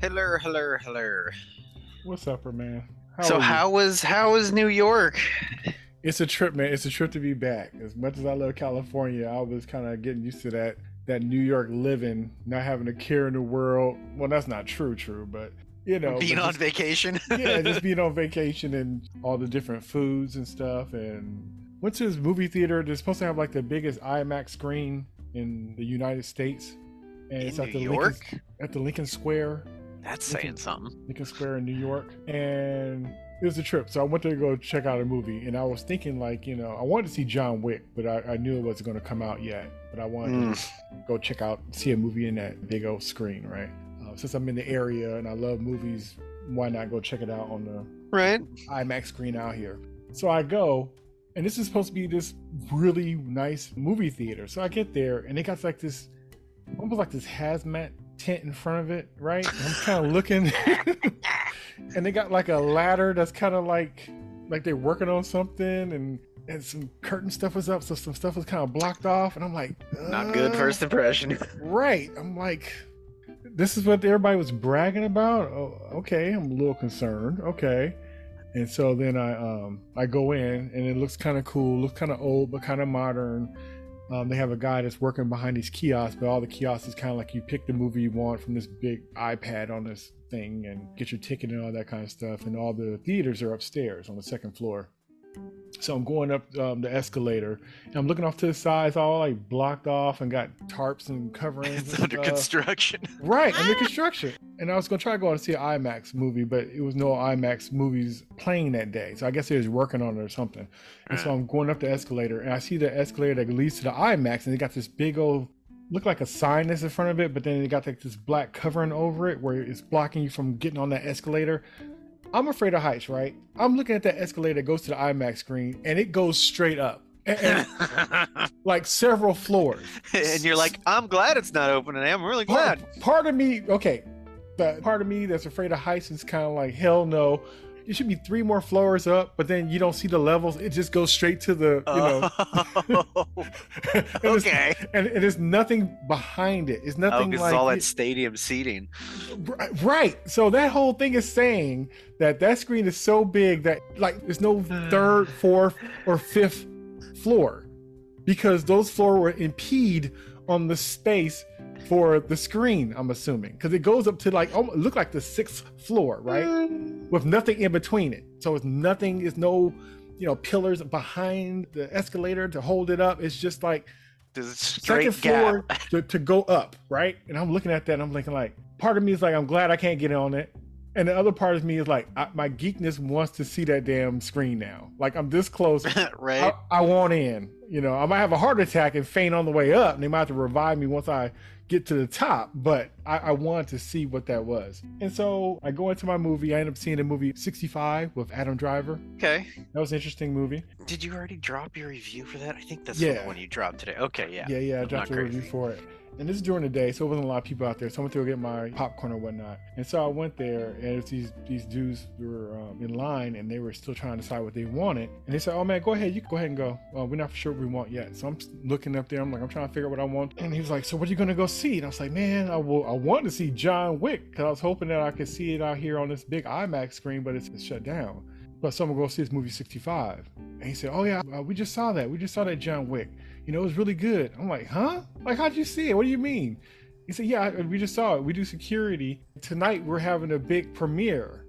Hello, hello, hello. What's up, man? so are you? how was how was New York? It's a trip, man. It's a trip to be back. As much as I love California, I was kind of getting used to that that New York living, not having a care in the world. Well, that's not true, true, but you know, Being on just- vacation. yeah, just being on vacation and all the different foods and stuff. And went to this movie theater. They're supposed to have like the biggest IMAX screen in the United States, and in it's at the New Lincoln, at the Lincoln Square. That's Lincoln- saying something. Lincoln Square in New York, and it was a trip. So I went to go check out a movie, and I was thinking like, you know, I wanted to see John Wick, but I, I knew it wasn't going to come out yet. But I wanted Mm. to go check out, see a movie in that big old screen, right? Uh, since I'm in the area and I love movies, why not go check it out on the Right. IMAX screen out here? So I go, and this is supposed to be this really nice movie theater. So I get there, and they got like this, almost like this hazmat tent in front of it, right? And I'm kind of looking, and they got like a ladder that's kind of like, like they're working on something, and and some curtain stuff was up, so some stuff was kind of blocked off, and I'm like, Not good uh, first impression. Right. I'm like, this is what everybody was bragging about. Oh, okay. I'm a little concerned. Okay. And so then I um I go in and it looks kind of cool, looks kind of old but kind of modern. Um, they have a guy that's working behind these kiosks, but all the kiosks is kind of like you pick the movie you want from this big iPad on this thing and get your ticket and all that kind of stuff. And all the theaters are upstairs on the second floor. So I'm going up um, the escalator and I'm looking off to the side, it's all like blocked off and got tarps and coverings. it's and under stuff. construction. Right, under construction. And I was gonna try to go out and see an IMAX movie, but it was no IMAX movies playing that day. So I guess they was working on it or something. And so I'm going up the escalator and I see the escalator that leads to the IMAX and they got this big old look like a sign that's in front of it, but then they got like this black covering over it where it's blocking you from getting on that escalator. I'm afraid of heights, right? I'm looking at that escalator that goes to the IMAX screen and it goes straight up. And, and like several floors. and you're like, I'm glad it's not open today. I'm really part, glad. part of me, okay, the part of me that's afraid of heights is kind of like, hell no. It should be three more floors up, but then you don't see the levels. It just goes straight to the, you know. Oh, and okay. And, and there's nothing behind it. It's Oh, nothing like it's all that stadium seating. Right- right. So that whole thing is saying that that screen is so big that like there's no hmm. third, fourth, or fifth floor because those floor will impede on the space for the screen. I'm assuming because it goes up to like almost look like the sixth floor, right? With nothing in between it. So it's nothing. It's no you know pillars behind the escalator to hold it up. It's just like second floor to, to go up, right? And I'm looking at that and I'm thinking like, part of me is like, I'm glad I can't get on it. And the other part of me is like, I, my geekness wants to see that damn screen now. Like I'm this close. right? I, I want in. You know, I might have a heart attack and faint on the way up, and they might have to revive me once I get to the top. But I, I wanted to see what that was, and so I go into my movie. I end up seeing the movie 65 with Adam Driver. okay. That was an interesting movie. Did you already drop your review for that? I think that's Yeah. the one you dropped today. Okay, yeah. Yeah, yeah, I I'm dropped a review for it. And this is during the day, so it wasn't a lot of people out there. So I went to go get my popcorn or whatnot. And so I went there, and these these dudes were um, in line, and they were still trying to decide what they wanted. And they said, "Oh man, go ahead, you can go ahead and go. Uh, we're not sure what we want yet." So I'm looking up there. I'm like, I'm trying to figure out what I want. And he was like, "So what are you gonna go see?" And I was like, "Man, I will. I want to see John Wick because I was hoping that I could see it out here on this big IMAX screen, but it's, it's shut down." But so I'm go see this movie 65. And he said, Oh yeah, uh, we just saw that. We just saw that John Wick. You know, it was really good. I'm like, huh? Like, how'd you see it? What do you mean? He said, Yeah, we just saw it. We do security. Tonight we're having a big premiere.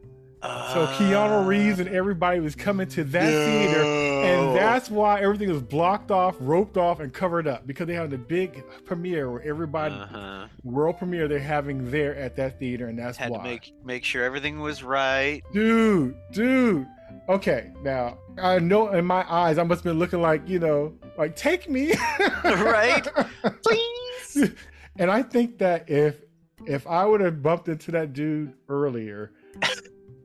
So Keanu Reeves and everybody was coming to that theater. And that's why everything was blocked off, roped off, and covered up because they had the big premiere where everybody, uh-huh. world premiere, they're having there at that theater, and that's had why. to make make sure everything was right. Dude, dude. Okay, now I know in my eyes I must have been looking like, you know, like take me. Right? Please. And I think that if if I would have bumped into that dude earlier,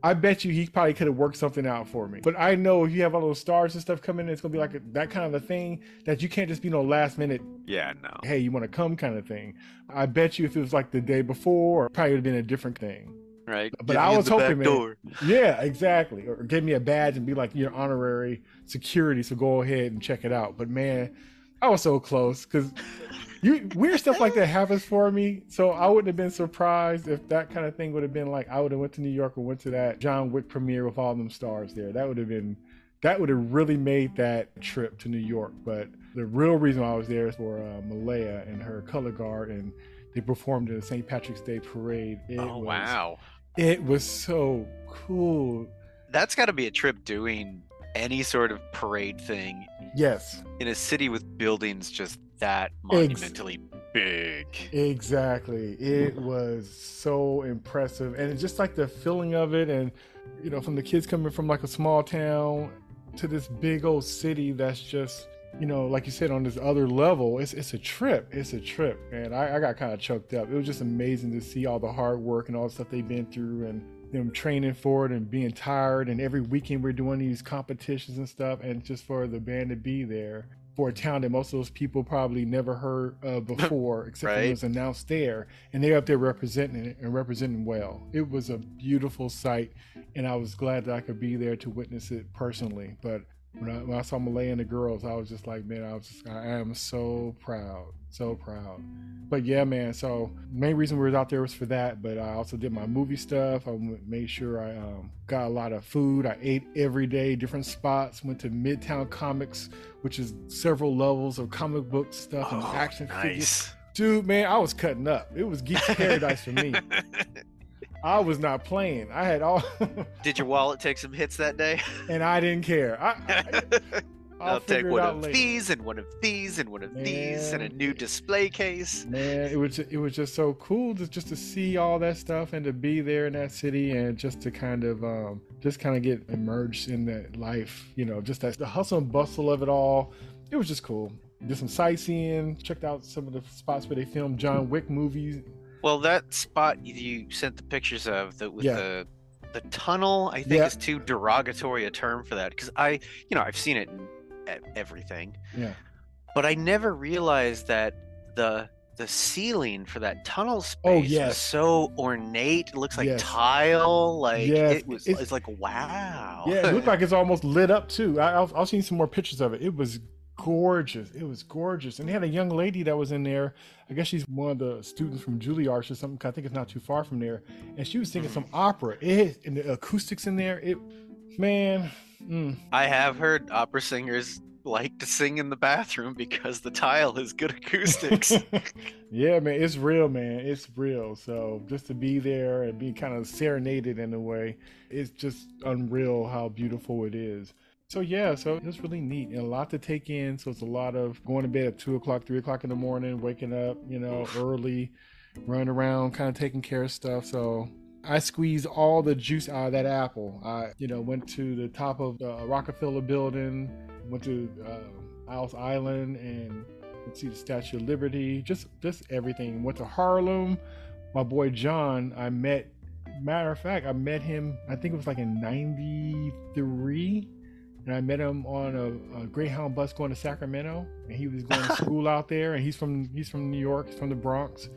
I bet you he probably could have worked something out for me. But I know if you have all those stars and stuff coming in, it's gonna be like a, that kind of a thing that you can't just be no last minute, Yeah, no. hey, you want to come kind of thing. I bet you if it was like the day before, probably would have been a different thing. Right. But I was hoping, man. door. Yeah, exactly. Or give me a badge and be like your honorary security. So go ahead and check it out. But man, I was so close because you weird stuff like that happens for me. So I wouldn't have been surprised if that kind of thing would have been like I would have went to New York or went to that John Wick premiere with all them stars there. That would have been that would have really made that trip to New York. But the real reason I was there is for uh, Malaya and her color guard, and they performed in the St. Patrick's Day parade. It oh was, wow, It was so cool. that's got to be a trip doing any sort of parade thing Yes, in a city with buildings just that Ex- monumentally big. Exactly. It mm. was so impressive. And it's just like the feeling of it and you know, from the kids coming from like a small town to this big old city that's just you know, like you said, on this other level, it's it's a trip. It's a trip, and I, I got kind of choked up. It was just amazing to see all the hard work and all the stuff they've been through, and them training for it, and being tired. And every weekend we're doing these competitions and stuff, and just for the band to be there for a town that most of those people probably never heard of before, except when it was announced there, and they're up there representing it and representing well. It was a beautiful sight, and I was glad that I could be there to witness it personally. But when I, when I saw Malay and the girls, I was just like, man, I was just, I am so proud, so proud. But yeah, man. So main reason we was out there was for that. But I also did my movie stuff. I made sure I um, got a lot of food. I ate every day, different spots. Went to Midtown Comics, which is several levels of comic book stuff and Oh, action figures. Dude, man, I was cutting up. It was geek paradise for me. I was not playing. I had all, Did your wallet take some hits that day? and I didn't care. I, I, I'll, I'll take one of later. these and one of these and one of these and a new display case. Man, it was it was just so cool to just to see all that stuff and to be there in that city and just to kind of um just kind of get immersed in that life, you know, just that the hustle and bustle of it all. It was just cool. Did some sightseeing, checked out some of the spots where they filmed John Wick movies. Well, that spot you- sent the pictures of the, with Yeah. the the tunnel, I think Yeah. is too derogatory a term for that because I, you know, I've seen it in everything, Yeah. but I never realized that the the ceiling for that tunnel oh, space Oh, was so ornate. It looks like Yes. tile. Like Yes, it was. it's- It's, like wow. Yeah, it looked like it's almost lit up too. I, I've, I've seen some more pictures of it. It was gorgeous. It was gorgeous. And they had a young lady that was in there. I guess she's one of the students from Juilliard or something. I think it's not too far from there. And she was singing some opera. It and the acoustics in there. It, man, mm, I have heard opera singers like to sing in the bathroom because the tile has good acoustics. yeah, man, it's real, man. It's real. So just to be there and be kind of serenaded in a way, it's just unreal how beautiful it is. So yeah, so it's really neat and a lot to take in. So it's a lot of going to bed at two o'clock, three o'clock in the morning, waking up, you know, early, running around, kind of taking care of stuff. So I squeezed all the juice out of that apple. I, you know, went to the top of the Rockefeller building, went to uh, Ellis Island and see the Statue of Liberty, just just everything. Went to Harlem. My boy John, I met. Matter of fact, I met him. I think it was like in '93, and I met him on a, a Greyhound bus going to Sacramento, and he was going to school out there. And he's from he's from New York, he's from the Bronx,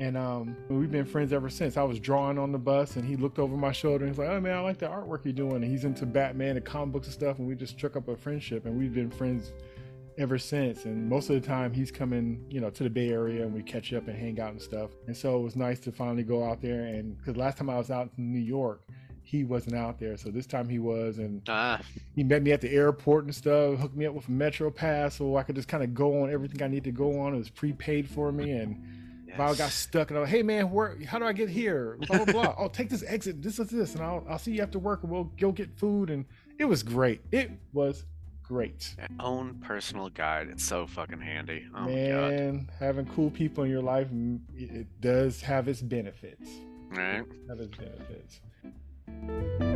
and um, we've been friends ever since. I was drawing on the bus, and he looked over my shoulder and he's like, "Oh man, I like the artwork you're doing." And he's into Batman and comic books and stuff, and we just struck up a friendship, and we've been friends ever since. And most of the time, he's coming, you know, to the Bay Area, and we catch up and hang out and stuff. And so it was nice to finally go out there, and because last time I was out in New York. He wasn't out there, so this time he was, and ah, he met me at the airport and stuff, hooked me up with a Metro Pass so I could just kind of go on everything I need to go on. It was prepaid for me, and if I got stuck and I was, like, hey man, where? How do I get here? Blah blah blah. oh, take this exit. This is this, and I'll I'll see you after work, and we'll go get food. And it was great. It was great, own personal guide. It's so fucking handy. Oh man. Having cool people in your life, it it does have its benefits. Right. Have its benefits. Thank you